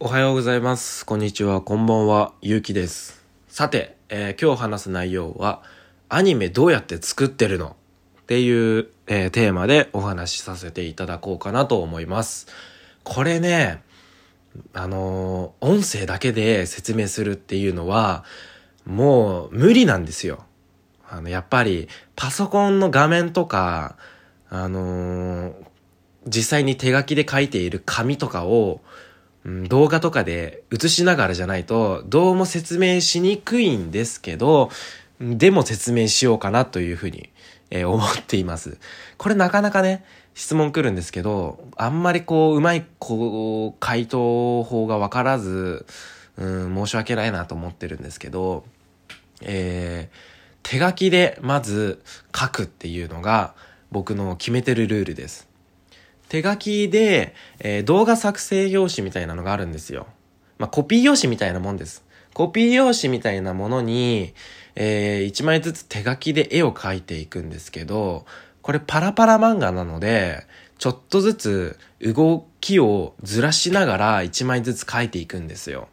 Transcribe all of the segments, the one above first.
おはようございます。こんにちは。こんばんは。ゆうきです。さて、えー今日話す内容は、アニメどうやって作ってるの？っていう、えーテーマでお話しさせていただこうかなと思います。これね、あのー音声だけで説明するっていうのは、もう無理なんですよ。あの、やっぱり、パソコンの画面とか、あの実際に手書きで書いている紙とかを、うん動画とかで映しながらじゃないと、どうも説明しにくいんですけど、でも説明しようかなというふうに、えー思っています。これなかなかね、質問来るんですけど、あんまりこう、うまい、こう、回答法がわからず、うん、申し訳ないなと思ってるんですけど、えー手書きでまず書くっていうのが僕の決めてるルールです。手書きで、えー動画作成用紙みたいなのがあるんですよ。まあ、コピー用紙みたいなもんです。コピー用紙みたいなものに、え1枚ずつ手書きで絵を描いていくんですけど、これパラパラ漫画なので、ちょっとずつ動きをずらしながら1枚ずつ描いていくんですよ。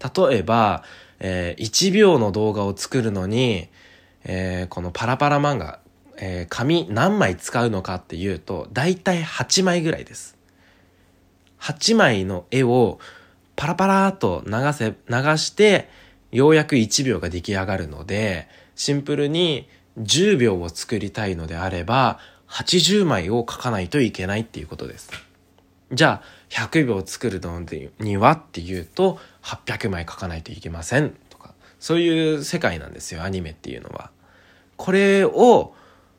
例えば、えー1秒の動画を作るのに、えーこのパラパラ漫画、えー紙何枚使うのかっていうと、だいたい8枚ぐらいです。8枚の絵をパラパラーと流せ、流して、ようやく1秒が出来上がるので、シンプルに10秒を作りたいのであれば、80枚を書かないといけないっていうことです。じゃあ、100秒作るのにはっていうと、800枚書かないといけませんとか、そういう世界なんですよ、アニメっていうのは。これを、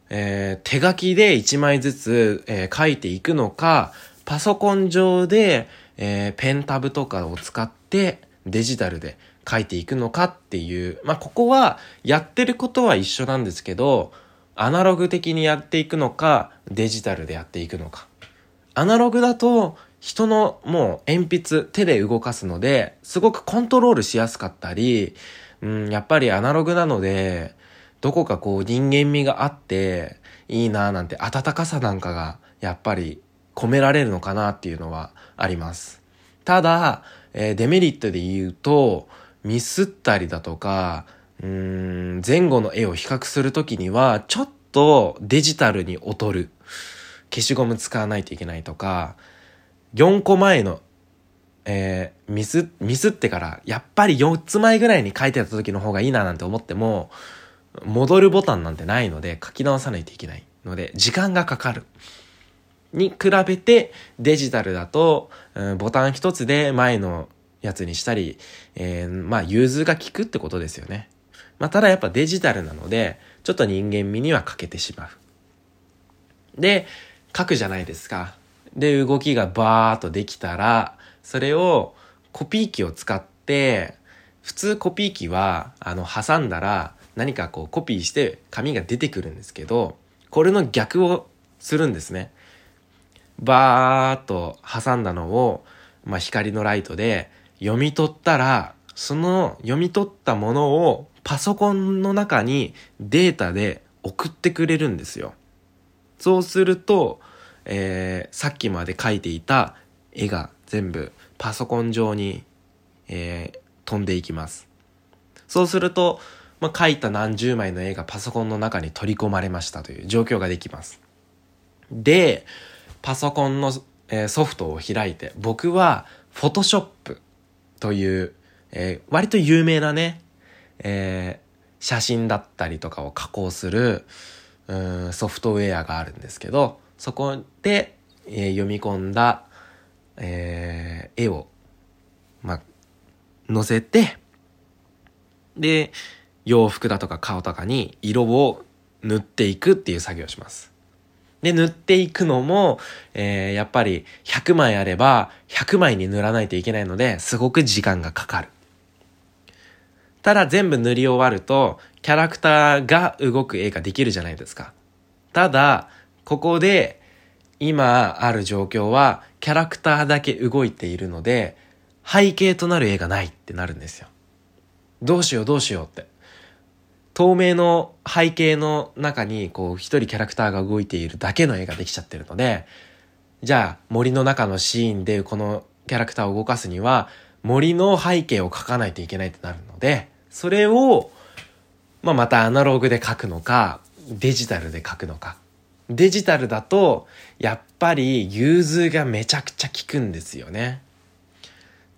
えー手書きで1枚ずつ、えー書いていくのか、パソコン上で、えーペンタブとかを使ってデジタルで書いていくのかっていう、まあ、ここはやってることは一緒なんですけど、アナログ的にやっていくのか、デジタルでやっていくのか。アナログだと人のもう鉛筆手で動かすので、すごくコントロールしやすかったり、うん、やっぱりアナログなので、どこかこう人間味があっていいなぁなんて温かさなんかがやっぱり込められるのかなっていうのはあります。ただ、えーデメリットで言うと、ミスったりだとか、うん、前後の絵を比較するときには、ちょっとデジタルに劣る。消しゴム使わないといけないとか、4個前の、えーミス、ミスってから、やっぱり4つ前ぐらいに書いてた時の方がいいななんて思っても、戻るボタンなんてないので書き直さないといけないので、時間がかかる。に比べて、デジタルだと、うんボタン一つで前のやつにしたり、えーまあ、融通が効くってことですよね。まあ、ただやっぱデジタルなので、ちょっと人間味には欠けてしまう。で、書くじゃないですか。で、動きがバーっとできたら、それをコピー機を使って、普通コピー機は、あの、挟んだら何かこうコピーして紙が出てくるんですけど、これの逆をするんですね。バーっと挟んだのを、まあ、光のライトで読み取ったら、その読み取ったものをパソコンの中にデータで送ってくれるんですよ。そうすると、えーさっきまで描いていた絵が全部パソコン上に、えー飛んでいきます。そうすると、まあ、描いた何十枚の絵がパソコンの中に取り込まれましたという状況ができます。で、パソコンの、ソフトを開いて、僕は Photoshop という、えー割と有名なね、えー写真だったりとかを加工する、うんソフトウェアがあるんですけど、そこで、え読み込んだ、え絵を、ま、載せて、で、洋服だとか顔とかに色を塗っていくっていう作業をします。で、塗っていくのも、えーやっぱり100枚あれば100枚に塗らないといけないので、すごく時間がかかる。ただ全部塗り終わると、キャラクターが動く絵ができるじゃないですか。ただ、ここで、今ある状況は、キャラクターだけ動いているので、背景となる絵がないってなるんですよ。どうしようどうしようって。透明の背景の中に、こう、一人キャラクターが動いているだけの絵ができちゃってるので、じゃあ、森の中のシーンでこのキャラクターを動かすには、森の背景を描かないといけないってなるので、それを、まあ、またアナログで描くのか、デジタルで描くのか。デジタルだと、やっぱり融通がめちゃくちゃ効くんですよね。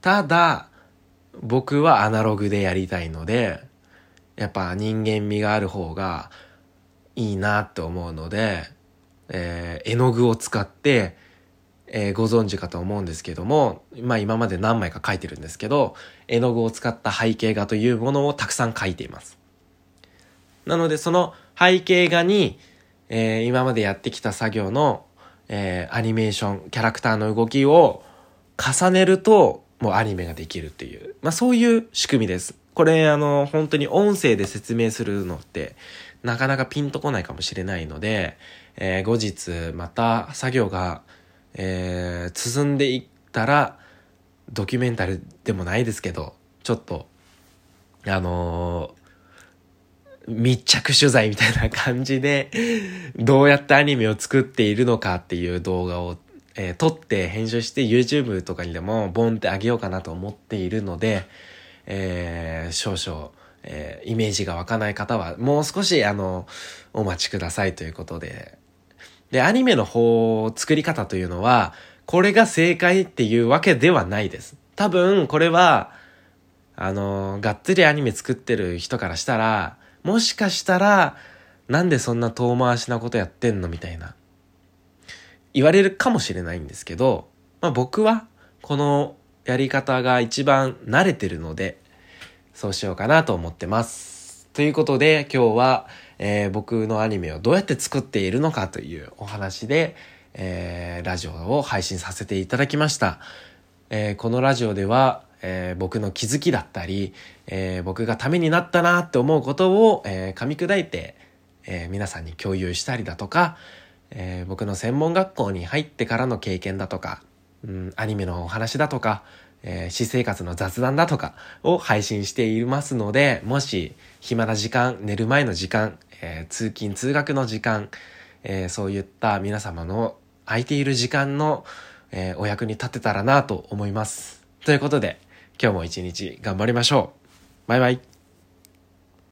ただ、僕はアナログでやりたいので、やっぱ人間味がある方がいいなって思うので、えー、絵の具を使って、えー、ご存知かと思うんですけども、まあ今まで何枚か描いてるんですけど、絵の具を使った背景画というものをたくさん描いています。なのでその背景画に、えー、今までやってきた作業の、えー、アニメーション、キャラクターの動きを重ねると、もうアニメができるっていう、まあそういう仕組みです。これあの、本当に音声で説明するのって、なかなかピンとこないかもしれないので、えー、後日また作業が、えー、進んでいったら、ドキュメンタルでもないですけど、ちょっと、あのー、密着取材みたいな感じで、どうやってアニメを作っているのかっていう動画を、えー、撮って編集して YouTube とかにでもボンってあげようかなと思っているので、えー、少々、えー、イメージが湧かない方は、もう少し、あの、お待ちくださいということで。で、アニメの方、作り方というのは、これが正解っていうわけではないです。多分、これは、あの、がっつりアニメ作ってる人からしたら、もしかしたら、なんでそんな遠回しなことやってんのみたいな。言われるかもしれないんですけど、まあ僕は、このやり方が一番慣れてるので、そうしようかなと思ってます。ということで、今日は、えー、僕のアニメをどうやって作っているのかというお話で、えー、ラジオを配信させていただきました。えー、このラジオでは、えー、僕の気づきだったり、えー、僕がためになったなって思うことを、えー、噛み砕いて、えー、皆さんに共有したりだとか、えー、僕の専門学校に入ってからの経験だとか、うん、アニメのお話だとか、えー、私生活の雑談だとかを配信していますので、もし暇な時間、寝る前の時間、えー、通勤通学の時間、えー、そういった皆様の空いている時間の、えお役に立てたらなと思います。ということで、今日も一日頑張りましょう。バイバイ。